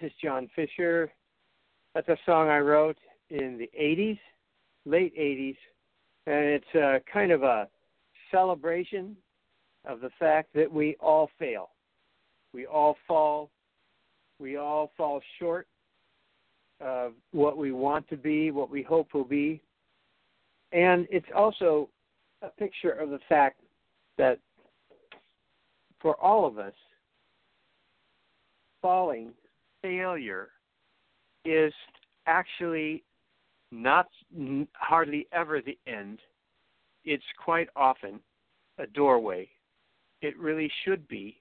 This is John Fischer. That's a song I wrote in the 80s, late 80s, and it's uh, kind of a celebration of the fact that we all fail. We all fall. We all fall short of what we want to be, what we hope will be. And it's also a picture of the fact that for all of us, falling, failure, is actually not hardly ever the end. It's quite often a doorway. It really should be.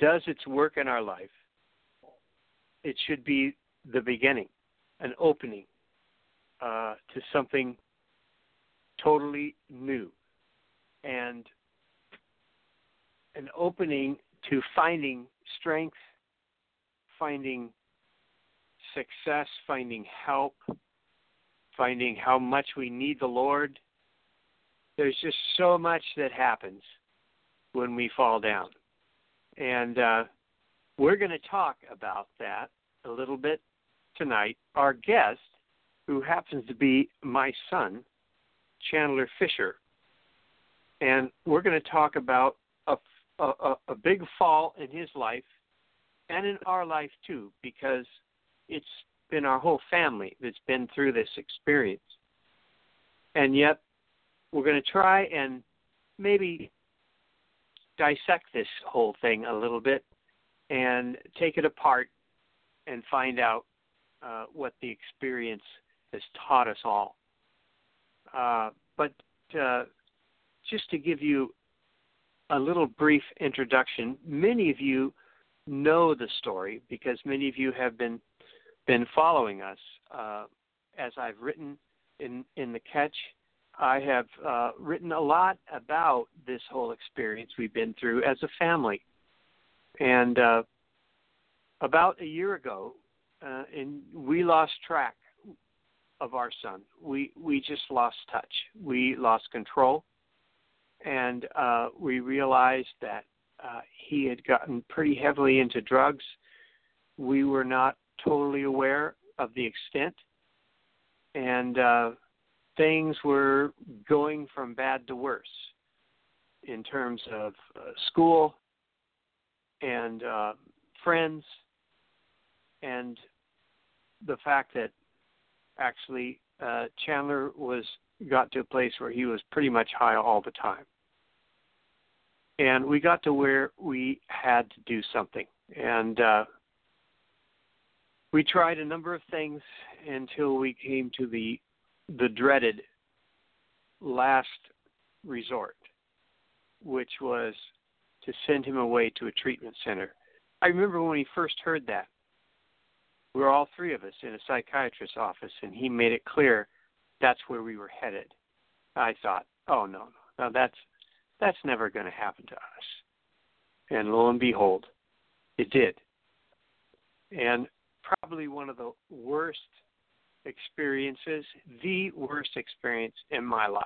Does its work in our life. It should be the beginning, an opening uh, to something totally new and an opening to finding strength, finding success, finding help, finding how much we need the Lord. There's just so much that happens when we fall down. And uh, we're going to talk about that a little bit tonight. Our guest, who happens to be my son, Chandler Fischer, and we're going to talk about a, a, a- a big fall in his life and in our life too, because it's been our whole family that's been through this experience. And yet, we're going to try and maybe dissect this whole thing a little bit and take it apart and find out uh, what the experience has taught us all. Uh, but uh, just to give you a little brief introduction, many of you know the story because many of you have been been following us. Uh, as I've written in in the catch, I have uh, written a lot about this whole experience we've been through as a family. And uh, about a year ago, uh, and we lost track of our son. We we just lost touch. We lost control, and uh, we realized that uh, he had gotten pretty heavily into drugs. We were not totally aware of the extent, and uh, things were going from bad to worse in terms of uh, school and uh, friends and the fact that actually uh, Chandler was got to a place where he was pretty much high all the time. And we got to where we had to do something. And uh, we tried a number of things until we came to the the dreaded last resort, which was to send him away to a treatment center. I remember when he first heard that. We were all three of us in a psychiatrist's office, and he made it clear that's where we were headed. I thought, oh no, no, no that's that's never going to happen to us. And lo and behold, it did. And probably one of the worst experiences, the worst experience in my life,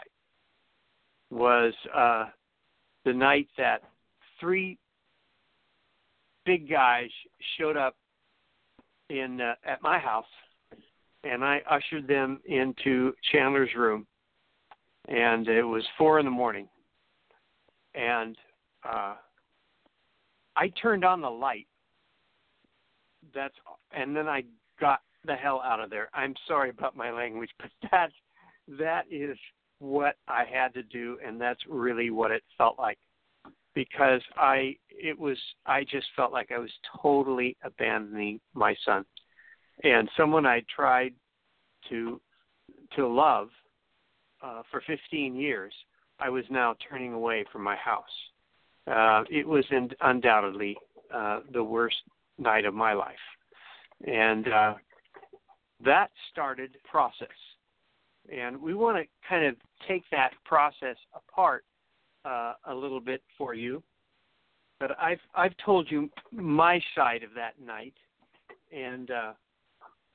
was uh, the night that three big guys showed up in uh, at my house, and I ushered them into Chandler's room, and it was four in the morning, and uh, I turned on the light. That's and then I got the hell out of there. I'm sorry about my language, but that that is what I had to do, and that's really what it felt like because I it was I just felt like I was totally abandoning my son and someone I tried to to love uh, for 15 years. I was now turning away from my house. Uh, it was in, undoubtedly uh, the worst night of my life, and uh, that started process. And we want to kind of take that process apart uh, a little bit for you. But I've I've told you my side of that night, and uh,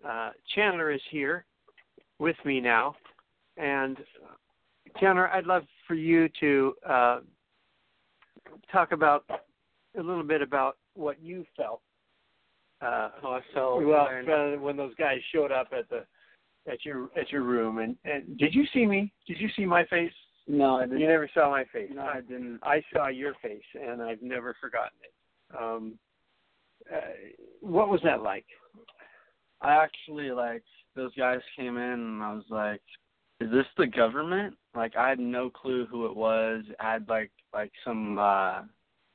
uh, Chandler is here with me now, and uh, Chandler, I'd love for you to uh, talk about a little bit about what you felt. Uh, oh, I felt well when, when those guys showed up at the at your at your room, and, and did you see me? Did you see my face? No, I didn't. You never saw my face. No, I didn't. I saw your face, and I've never forgotten it. Um, uh, what was that like? I actually like those guys came in, and I was like, "Is this the government?" Like I had no clue who it was. I had like like some uh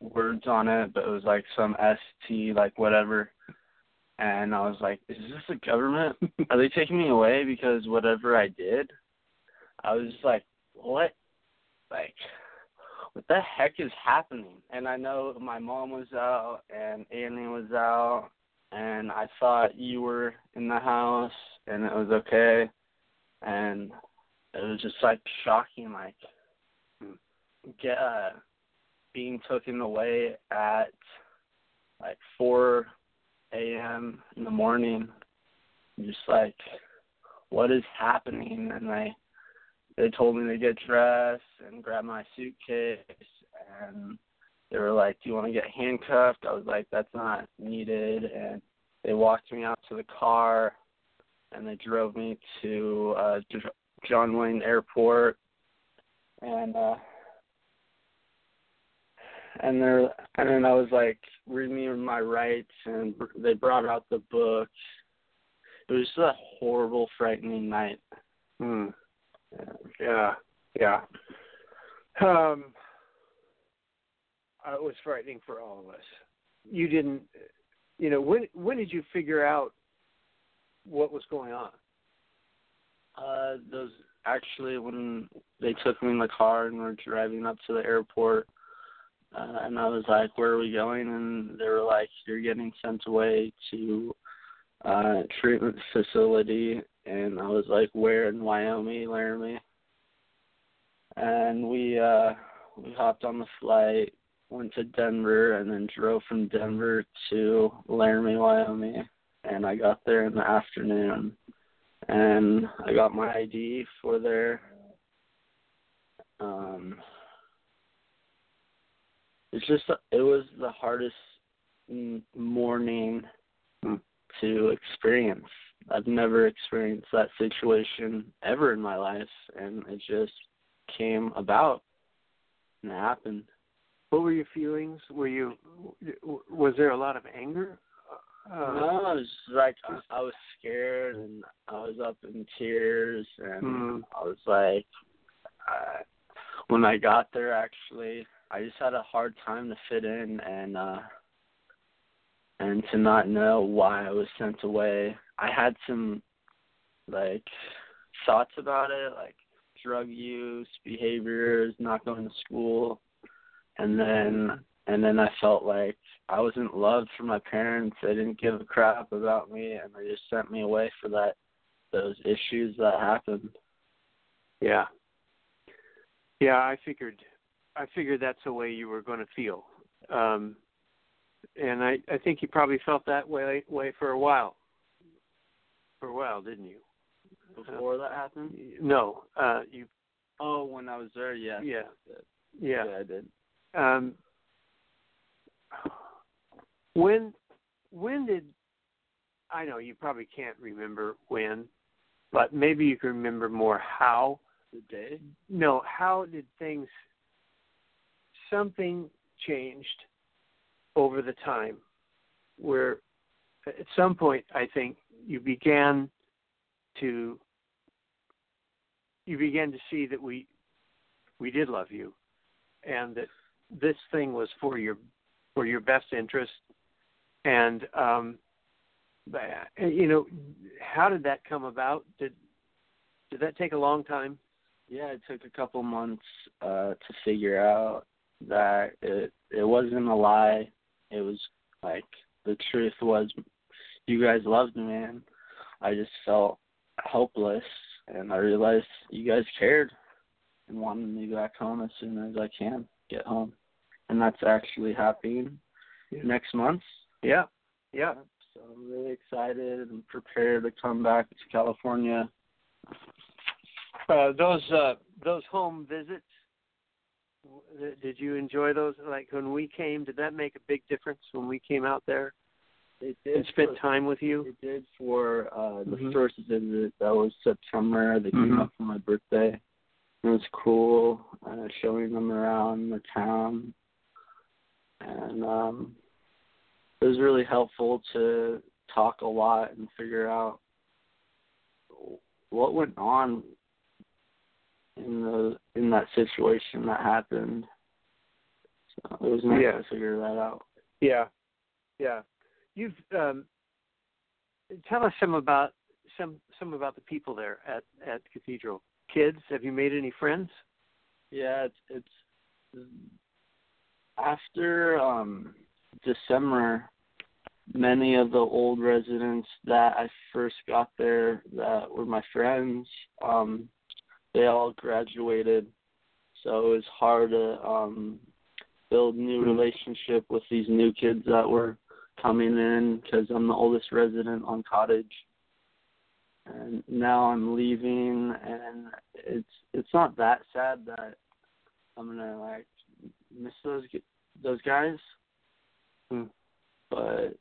words on it, but it was like some ST like whatever. And I was like, "Is this the government? Are they taking me away because whatever I did?" I was just like, what like what the heck is happening? And I know my mom was out and Annie was out and I thought you were in the house and it was okay and it was just like shocking like get uh being taken away at like four AM in the morning just like what is happening and they they told me to get dressed and grab my suitcase and they were like, "Do you want to get handcuffed?" I was like, "That's not needed." And they walked me out to the car and they drove me to uh John Wayne Airport and uh and there and then I was like reading me my rights and they brought out the book. It was just a horrible, frightening night. Hmm. Yeah, yeah. Um, uh, it was frightening for all of us. You didn't, you know, when when did you figure out what was going on? Uh, those actually when they took me in the car and were driving up to the airport, uh, and I was like, "Where are we going?" And they were like, "You're getting sent away to uh treatment facility." And I was like, "Where in Wyoming, Laramie?" and we uh we hopped on the flight, went to Denver, and then drove from Denver to Laramie, Wyoming. And I got there in the afternoon, and I got my ID for there. Um, it's just it was the hardest morning to experience. I've never experienced that situation ever in my life, and it just came about and happened. What were your feelings? Were you was there a lot of anger? Uh, no, it was like I, I was scared and I was was up in tears, and Mm. I was like, uh, when I got there, actually, I just had a hard time to fit in, and uh, and to not know why I was sent away. I had some like thoughts about it, like drug use, behaviors, not going to school, and then and then I felt like I wasn't loved from my parents. They didn't give a crap about me, and they just sent me away for that those issues that happened. Yeah. Yeah, I figured I figured that's the way you were going to feel. Um and I I think you probably felt that way way for a while. For a while, didn't you? Before that happened? No, uh you Oh, when I was there, yeah. yeah. Yeah, Yeah. I did. Um when when did I know you probably can't remember when, but maybe you can remember more how The day? no, how did things something changed over the time where at some point I think you began to you began to see that we we did love you and that this thing was for your for your best interest and um you know how did that come about did did that take a long time Yeah, it took a couple months uh to figure out that it it wasn't a lie. It was like the truth was you guys loved me man. I just felt helpless and I realized you guys cared and wanted me back home as soon as I can get home. And that's actually happening next month. Yeah yeah So I'm really excited and prepared to come back to California. uh, those uh, those home visits. Did you enjoy those? Like when we came, did that make a big difference when we came out there It and spent time with you? It did for uh the Mhm. first visit. That was September. They came Mhm. up for my birthday. It was cool uh, showing them around the town, and um, it was really helpful to talk a lot and figure out what went on in the in that situation that happened. So it was nice Yeah. to figure that out. Yeah, yeah. You've um, tell us some about some some about the people there at at Cathedral. Kids, have you made any friends? Yeah, it's it's after um December many of the old residents that I first got there that were my friends, um, they all graduated. So it was hard to um build new relationship with these new kids that were coming in because I'm the oldest resident on cottage. And now I'm leaving and it's it's not that sad that I'm gonna like miss those g- those guys, Hmm. but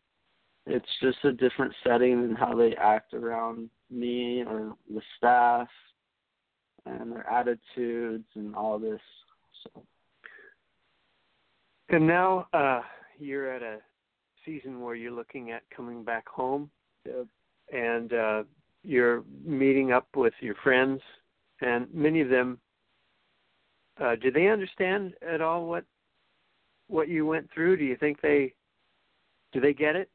it's just a different setting and how they act around me or the staff and their attitudes and all this. So And now uh, you're at a season where you're looking at coming back home, yeah, and uh, you're meeting up with your friends, and many of them. Uh, do they understand at all what what you went through? Do you think they do they get it?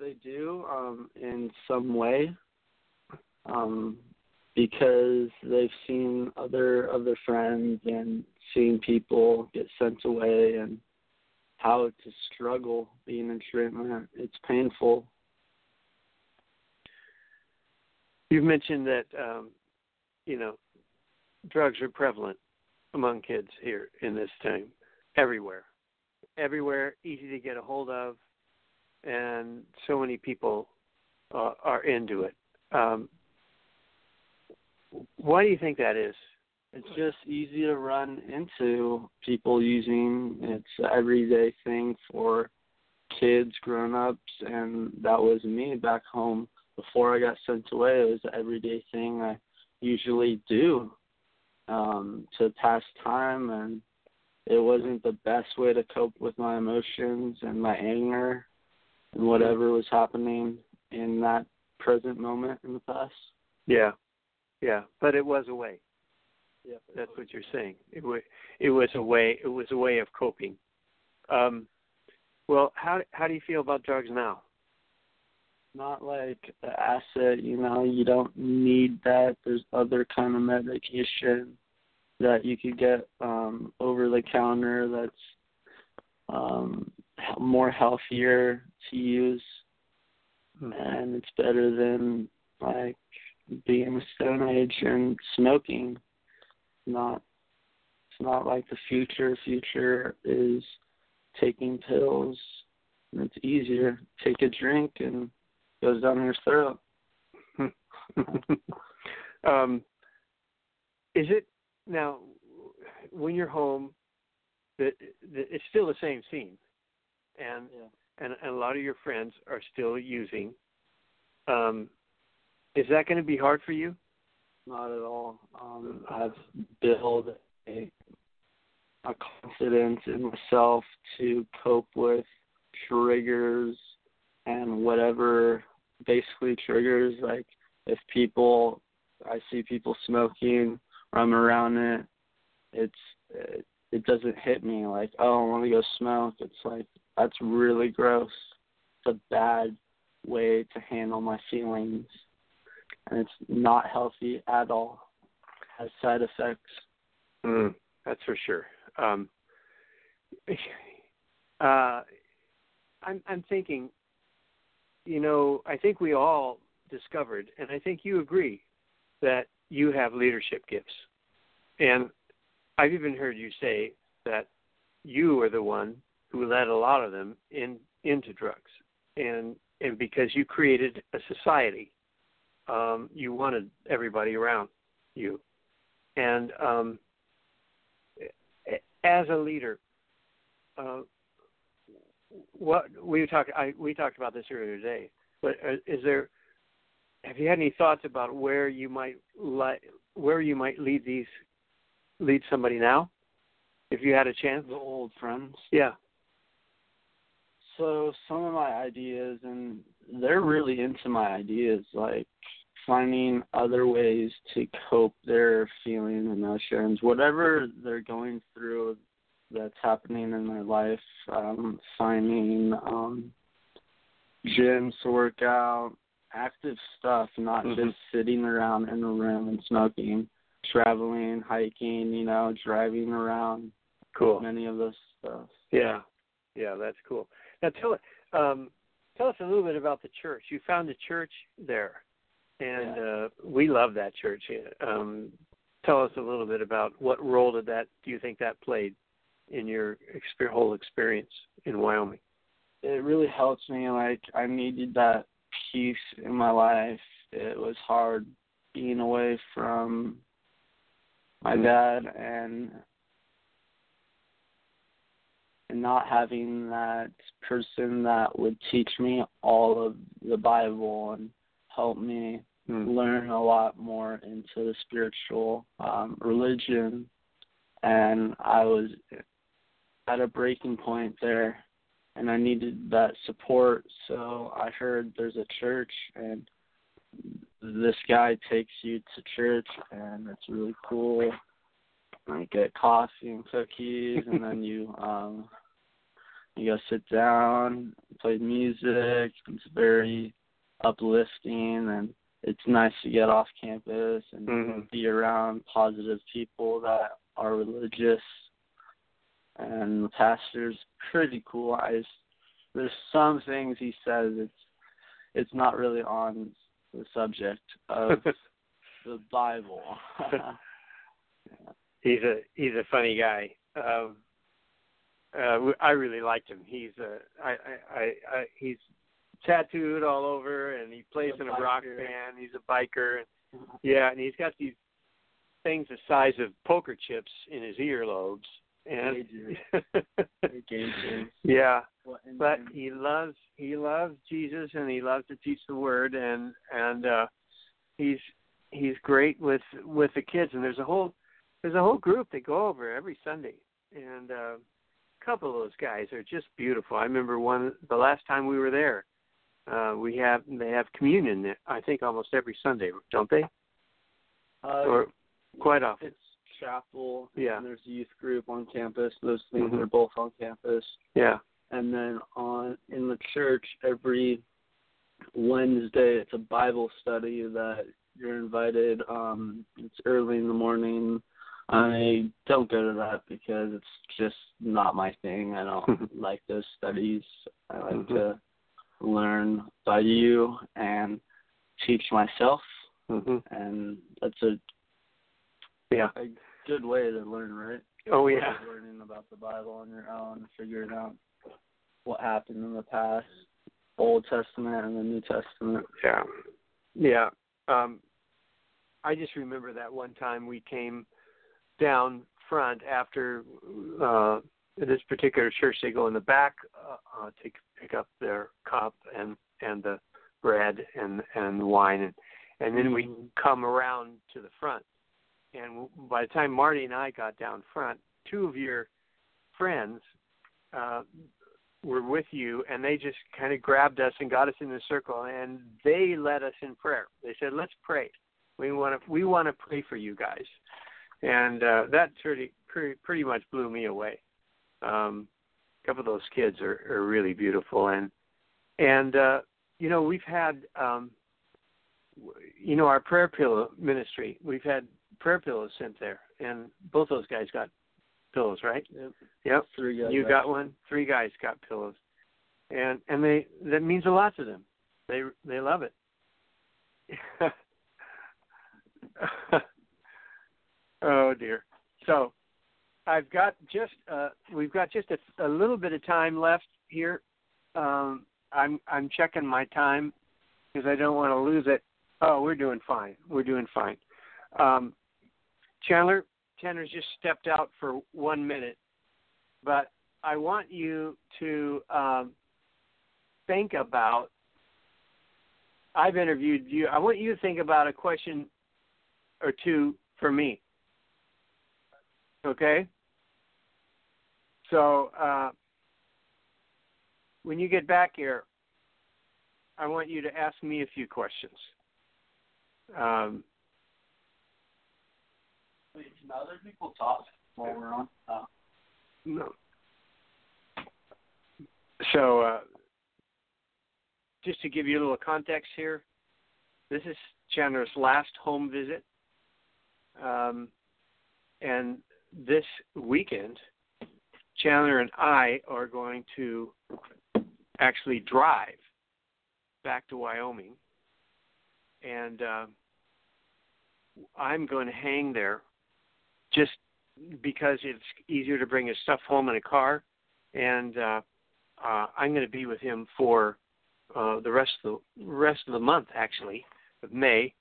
they do um in some way um because they've seen other of their friends and seen people get sent away and how to struggle being in treatment. It's painful. You've mentioned that um, you know drugs are prevalent among kids here in this time, everywhere, everywhere, easy to get a hold of, and so many people uh, are into it. Um, why do you think that is? it's just easy to run into people using it's an everyday thing for kids grown ups and that was me back home before i got sent away it was an everyday thing i usually do um to pass time and it wasn't the best way to cope with my emotions and my anger and whatever was happening in that present moment in the past Yeah, yeah, but it was a way. Yeah, That's what you're saying. It was it was a way it was a way of coping. Um, well, how how do you feel about drugs now? not like the asset, you know, you don't need that. There's other kind of medication that you could get um over the counter that's um more healthier to use and it's better than like being a stone age and smoking. Not it's not like the future. Future is taking pills and it's easier. Take a drink and it goes down your throat. um, is it now when you're home? That it's still the same scene, and Yeah. and, and a lot of your friends are still using. Um, is that going to be hard for you? Not at all. Um, I've built a a confidence in myself to cope with triggers and whatever basically triggers like if people I see people smoking or I'm around it it's it, it doesn't hit me like oh I want to go smoke it's like that's really gross it's a bad way to handle my feelings and it's not healthy at all. Has side effects. Mm, that's for sure. Um, uh, I'm I'm thinking, you know, I think we all discovered, and I think you agree, that you have leadership gifts, and I've even heard you say that you are the one who led a lot of them in into drugs, and and because you created a society, um, you wanted everybody around you, and um, as a leader, uh, what we talked I we talked about this earlier today. But uh, is there have you had any thoughts about where you might li- where you might lead these lead somebody now, if you had a chance? The old friends. Yeah. So some of my ideas, and they're really into my ideas, like finding other ways to cope their feelings, and emotions, whatever they're going through that's happening in their life. Um, finding um, gyms to work out, active stuff, not Mhm. just sitting around in a room and smoking. Traveling, hiking, you know, driving around, Cool. many of those stuff. Yeah, yeah, that's cool. Now tell um, tell us a little bit about the church. You found a church there, and Yeah. uh, we love that church. Um, tell us a little bit about what role did that do you think that played in your exper- whole experience in Wyoming? it really helps me like i needed that peace in my life it was hard being away from my dad and and not having that person that would teach me all of the bible and help me learn a lot more into the spiritual um religion and i was at a breaking point there and I needed that support. So I heard there's a church, and this guy takes you to church, and it's really cool. I get coffee and cookies, and then you um you go sit down, play music. It's very uplifting, and it's nice to get off campus and Mhm. be around positive people that are religious and the pastor's pretty cool. I just, there's some things he says it's it's not really on the subject of the Bible. he's a he's a funny guy. Um, uh, I really liked him. He's a I I, I, I he's tattooed all over, and he plays a in a rock band. He's a biker. And, yeah, and he's got these things the size of poker chips in his earlobes. And yeah, but he loves he loves Jesus and he loves to teach the word and and uh he's he's great with with the kids and there's a whole there's a whole group that go over every Sunday and uh, couple of those guys are just beautiful. I remember one the last time we were there Uh, we have they have communion. there, I think almost every Sunday, don't they? Uh, or quite often. it's chapel. Yeah. And there's a youth group on campus. Those things Mhm. are both on campus. Yeah. And then on in the church every Wednesday it's a Bible study that you're invited. Um it's early in the morning. I don't go to that because it's just not my thing. I don't like those studies. I like Mhm. to learn by you and teach myself hmm and that's a Yeah. a good way to learn, right? Oh yeah. Learning about the Bible on your own, figuring out what happened in the past, Old Testament and the New Testament. Yeah. Yeah. Um I just remember that one time we came down front after uh this particular church they go in the back uh, uh to pick up their cup and and the bread and and wine and and then we Mhm. come around to the front and by the time Marty and I got down front two of your friends uh were with you and they just kind of grabbed us and got us in the circle and they led us in prayer. They said, "Let's pray. We want to we want to pray for you guys." And uh that pretty pretty, pretty much blew me away. Um a couple of those kids are are really beautiful and and uh you know, we've had um you know, our prayer pillow ministry. We've had prayer pillows sent there and both those guys got pillows, right? Yep. Yep. Three guys. You got one. Three guys got pillows, and and they that means a lot to them. They they love it. oh dear. So I've got just uh, we've got just a, a little bit of time left here. Um, I'm I'm checking my time because I don't want to lose it. Oh, we're doing fine. We're doing fine. Um, Chandler, Chandler's just stepped out for one minute but I want you to um, think about. I've interviewed you. I want you to think about a question or two for me. Okay. So uh, when you get back here, I want you to ask me a few questions. Um, Wait, can other people talk while we're on? Oh. No. So, uh, just to give you a little context here, this is Chandler's last home visit. Um, and this weekend, Chandler and I are going to actually drive back to Wyoming. And uh, I'm going to hang there just because it's easier to bring his stuff home in a car, and uh, uh, I'm going to be with him for uh, the rest of the rest of the month, actually, of May.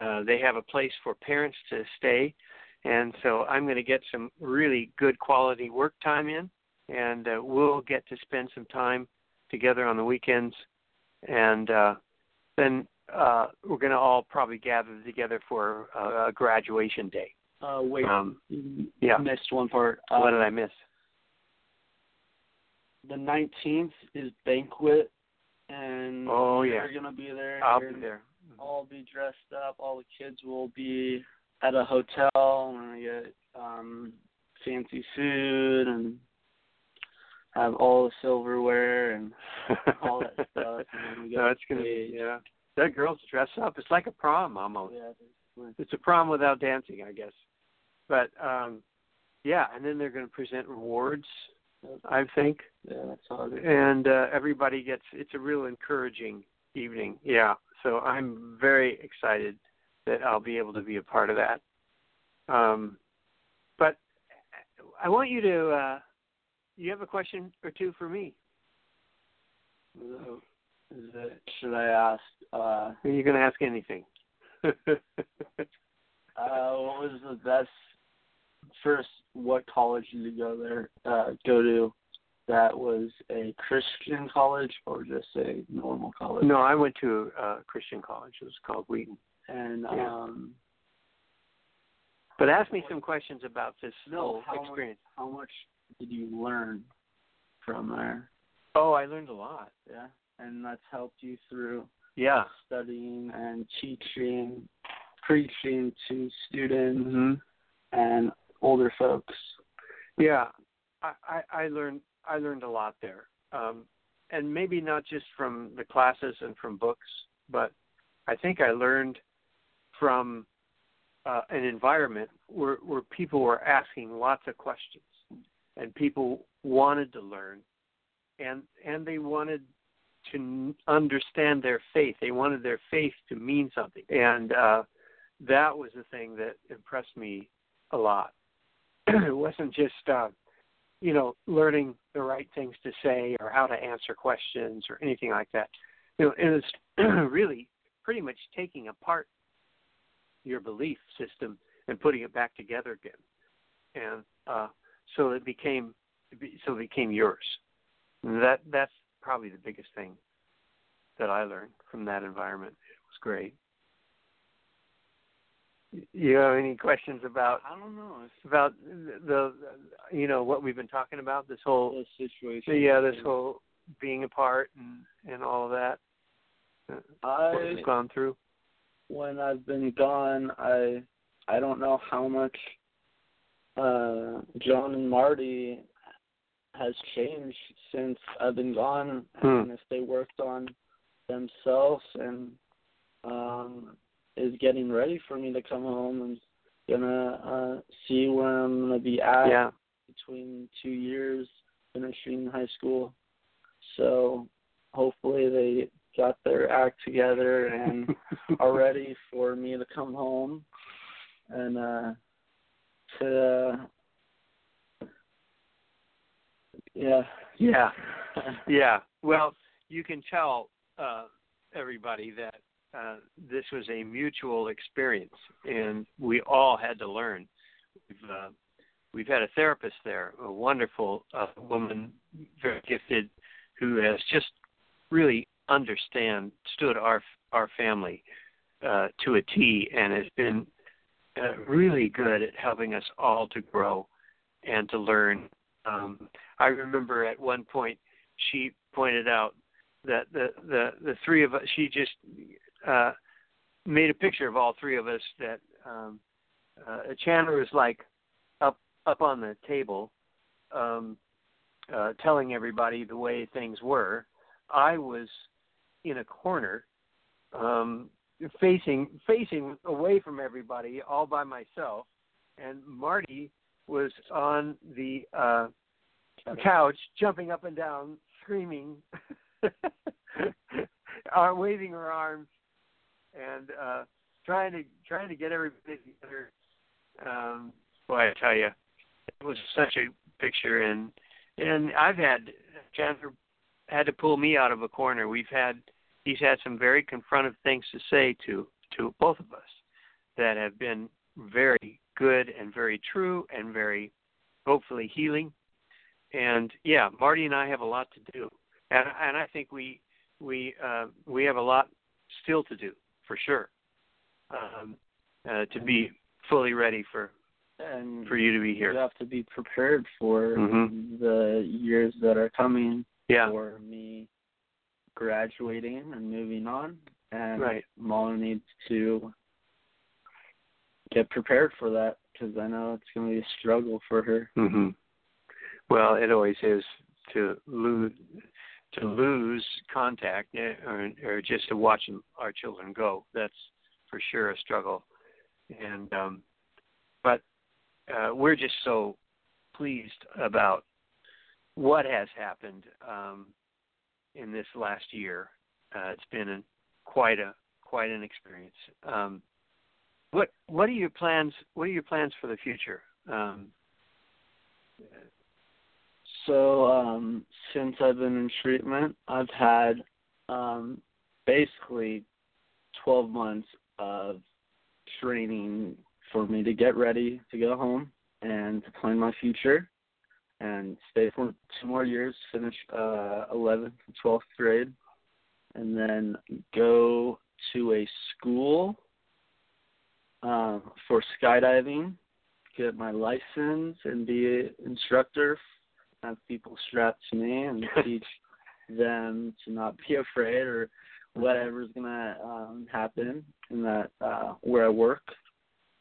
Uh, they have a place for parents to stay, and so I'm going to get some really good quality work time in, and uh, we'll get to spend some time together on the weekends, and uh, then uh, we're going to all probably gather together for uh, a graduation day. Uh, wait. Um, yeah. Missed one part. Uh, what did I miss? The 19th is banquet, and Oh, yeah. you're gonna be there. I'll You're be there. all be dressed up. All the kids will be at a hotel and we get um fancy food and have all the silverware and all that stuff. And then we get no, it's gonna be yeah. That girls dress up. It's like a prom almost. Yeah. It's a prom without dancing, I guess. But um yeah, and then they're going to present rewards, I think, yeah, that's all. And uh, everybody gets. It's a real encouraging evening. Yeah, so I'm very excited that I'll be able to be a part of that. Um, but I want you to. Uh, you have a question or two for me? It, should I ask? Uh, Are you going to ask anything? uh, what was the best first? What college did you go there? Uh, go to? That was a Christian college or just a normal college? no, I went to a Christian college. It was called Wheaton. And Yeah. um, But ask me some questions about this No, whole how much- experience. how much did you learn from there? Oh, I learned a lot. Yeah. and that's helped you through Yeah. studying and teaching, preaching to students hmm and older folks. Yeah, I, I, I learned I learned a lot there, um, and maybe not just from the classes and from books, but I think I learned from uh, an environment where where people were asking lots of questions, and people wanted to learn, and and they wanted to understand their faith. They wanted their faith to mean something, and uh, that was the thing that impressed me a lot. it wasn't just uh, you know learning the right things to say or how to answer questions or anything like that. You know, it was really pretty much taking apart your belief system and putting it back together again, and uh, so it became so it became yours. And that that's probably the biggest thing that I learned from that environment. It was great. You have any questions about I don't know. It's about the, the you know what we've been talking about this whole the situation. yeah this whole being apart and and all of that uh, what I we've gone through when I've been gone, I I don't know how much uh John and Marty has changed since I've been gone Hmm. and if they worked on themselves and um is getting ready for me to come home and gonna uh see where I'm gonna be at yeah between two years finishing high school. So hopefully they got their act together and are ready for me to come home. And uh to uh, yeah. Yeah. Yeah. Well you can tell uh everybody that uh this was a mutual experience and we all had to learn. We've uh we've had a therapist there a wonderful uh, woman very gifted who has just really understand stood our our family uh to a T and has been uh, really good at helping us all to grow and to learn. Um I remember at one point she pointed out that the the the three of us she just uh made a picture of all three of us that um uh Chandler was like up up on the table um uh telling everybody the way things were. I was in a corner um facing facing away from everybody all by myself. And Marty was on the uh couch jumping up and down screaming uh, waving her arms and uh trying to trying to get everybody together. Um boy I tell you it was such a picture. And and I've had Chandler had to pull me out of a corner. We've had he's had some very confrontive things to say to to both of us that have been very good and very true and very hopefully healing. And yeah marty and i have a lot to do. And and i think we we uh we have a lot still to do for sure um uh to be fully ready for and for you to be you here have to be prepared for Mhm. the years that are coming yeah. for me graduating and moving on and Right. Mom needs to get prepared for that because I know it's going to be a struggle for her. hmm Well, it always is to lose to lose contact eh, or, or just to watch our children go. That's for sure a struggle. And um, but uh, we're just so pleased about what has happened um, in this last year. Uh, it's been a, quite a quite an experience. Um, what what are your plans? What are your plans for the future? Um, So, um, since I've been in treatment, I've had um, basically 12 months of training for me to get ready to go home and to plan my future and stay for two more years, finish uh, 11th and 12th grade, and then go to a school um, for skydiving, get my license, and be an instructor have people strapped to me and teach them to not be afraid or whatever's gonna um happen in that uh where I work.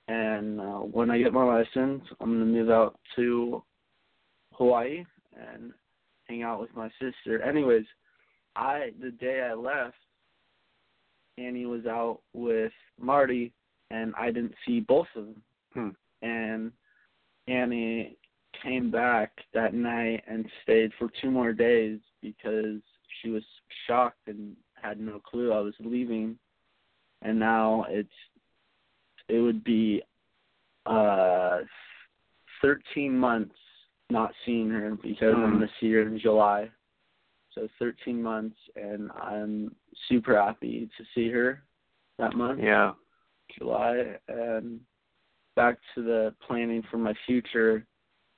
And uh when I get my license I'm gonna move out to Hawaii and hang out with my sister. Anyways, I the day I left Annie was out with Marty and I didn't see both of them. Hmm. And Annie came back that night and stayed for two more days because she was shocked and had no clue I was leaving. And now it's it would be uh 13 months not seeing her because I'm Hmm. gonna see her in July. So 13 months, and I'm super happy to see her that month. Yeah. July and back to the planning for my future.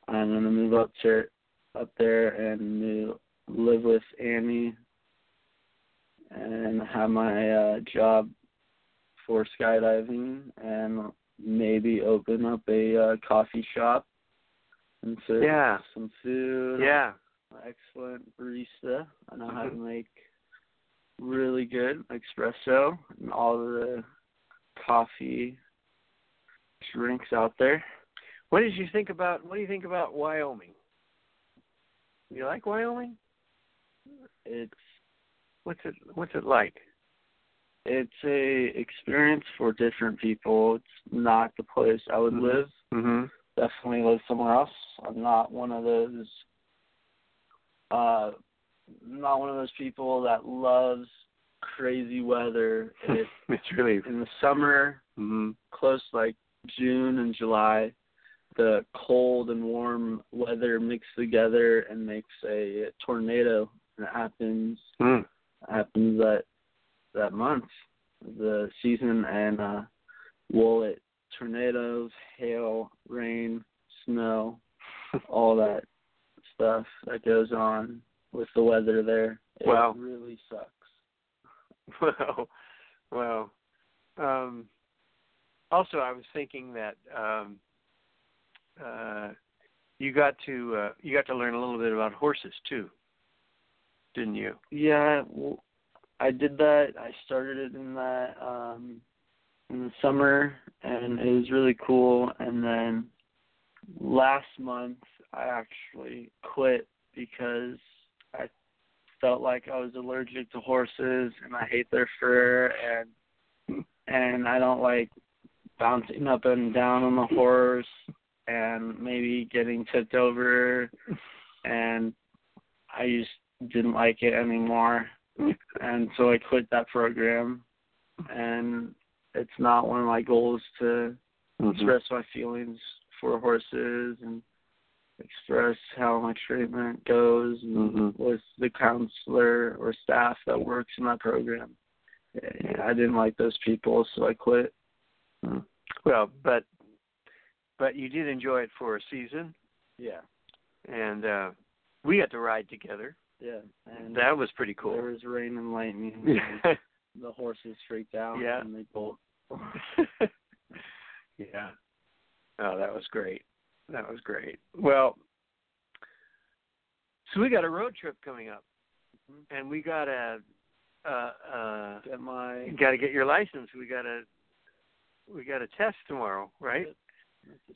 I'm gonna move up to up there and move, live with Annie and have my uh job for skydiving and maybe open up a uh, coffee shop Yeah. some food. Yeah. Excellent barista. I know how to Mhm. make really good espresso and all the coffee drinks out there. What did you think about what do you think about Wyoming? You like Wyoming? It's What's it what's it like? it's a experience for different people. It's not the place I would Mhm. live. Mhm. Definitely live somewhere else. I'm not one of those uh not one of those people that loves crazy weather. It it's really in the summer mhm. close like June and July, the cold and warm weather mix together and makes a tornado. And it happens Mm. happens that that month, the season, and uh, will it tornadoes, hail, rain, snow, all that stuff that goes on with the weather there. It Wow. really sucks. Well, well. Um, also, I was thinking that um, uh, you got to uh, you got to learn a little bit about horses too, didn't you? Yeah, well, I did that. I started it in that um in the summer and it was really cool. And then last month I actually quit because I felt like I was allergic to horses and I hate their fur and and I don't like bouncing up and down on the horse and maybe getting tipped over and I just didn't like it anymore. And so I quit that program and it's not one of my goals to Mm-hmm. express my feelings for horses and express how my treatment goes and Mhm. with the counselor or staff that works in that program. I didn't like those people, so I quit. Well, but but you did enjoy it for a season, Yeah, and uh, we got to ride together. yeah. And That was pretty cool. there was rain and lightning. And the horses freaked out. Yeah. and they bolt. yeah. Oh, that was great. That was great. Well, so we got a road trip coming up, and we got to uh, uh, Get my got to get your license. We got to we got a test tomorrow, right? I've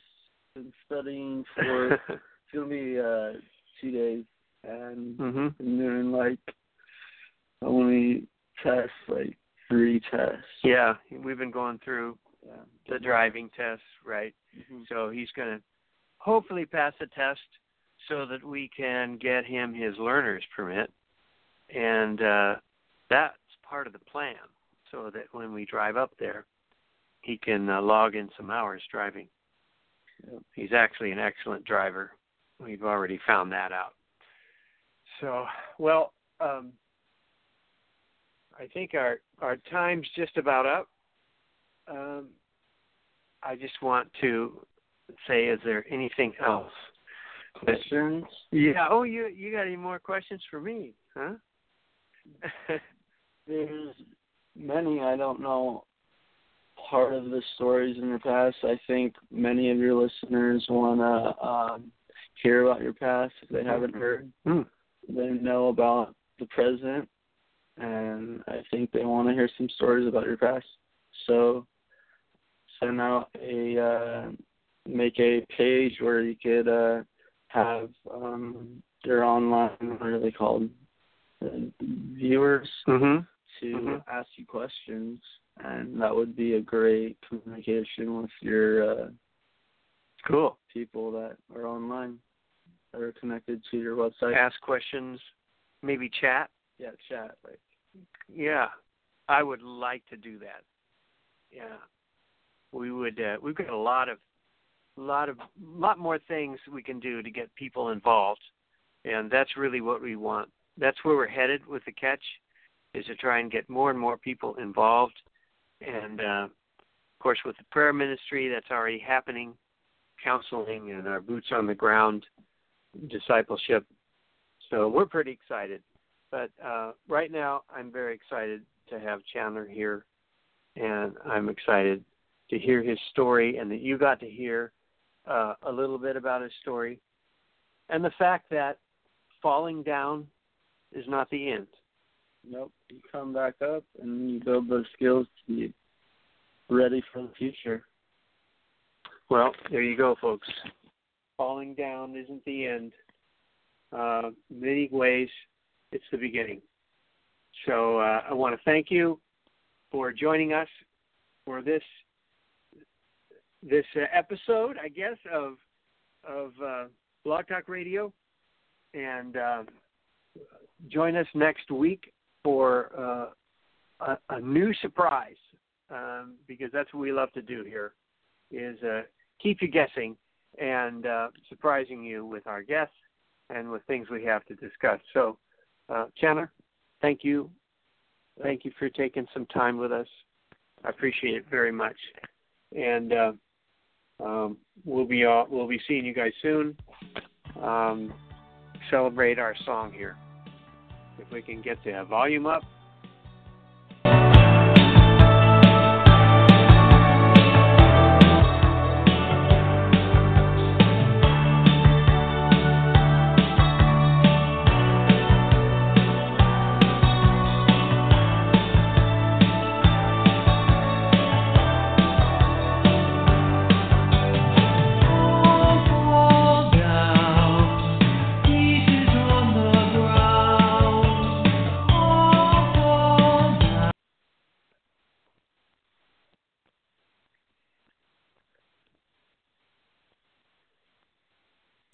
been studying for it's gonna be uh two days and mhm. been doing like only tests like three tests. Yeah, we've been going through Yeah. the driving test, right? Mhm. So he's going to hopefully pass the test so that we can get him his learner's permit. And uh that's part of the plan so that when we drive up there, he can uh, log in some hours driving. Yep. He's actually an excellent driver. We've already found that out. So, well, um I think our our time's just about up. Um I just want to say, is there anything else? Questions? Yeah. Oh, you you got any more questions for me? Huh? There's many I don't know part of the stories in your past. I think many of your listeners wanna um hear about your past if they haven't heard. Hmm. They know about the present, and I think they want to hear some stories about your past. So send out a uh, make a page where you could uh, have um, their online what are they called uh, viewers Mhm. to Mhm. ask you questions, and that would be a great communication with your uh, Cool. people that are online that are connected to your website. Ask questions, maybe chat. Yeah, chat. Like Yeah, I would like to do that. Yeah, we would. Uh, we've got a lot of, lot of, lot more things we can do to get people involved, and that's really what we want. That's where we're headed with the catch, is to try and get more and more people involved, and uh, of course with the prayer ministry that's already happening, counseling and our boots on the ground discipleship. So we're pretty excited. But uh, right now, I'm very excited to have Chandler here, and I'm excited to hear his story, and that you got to hear uh, a little bit about his story, and the fact that falling down is not the end. nope, you come back up and you build those skills to be ready for the future. Well, there you go, folks. Falling down isn't the end. Uh, many ways, it's the beginning. So uh, I want to thank you for joining us for this this uh, episode, I guess, of of uh, Blog Talk Radio, and uh, join us next week for uh, a, a new surprise um, because that's what we love to do here is uh, keep you guessing and surprising you with our guests and with things we have to discuss. So, uh, Chandler, thank you. Thank you for taking some time with us. I appreciate it very much. And uh, um, we'll be uh, we'll be seeing you guys soon. Um, celebrate our song here. If we can get the volume up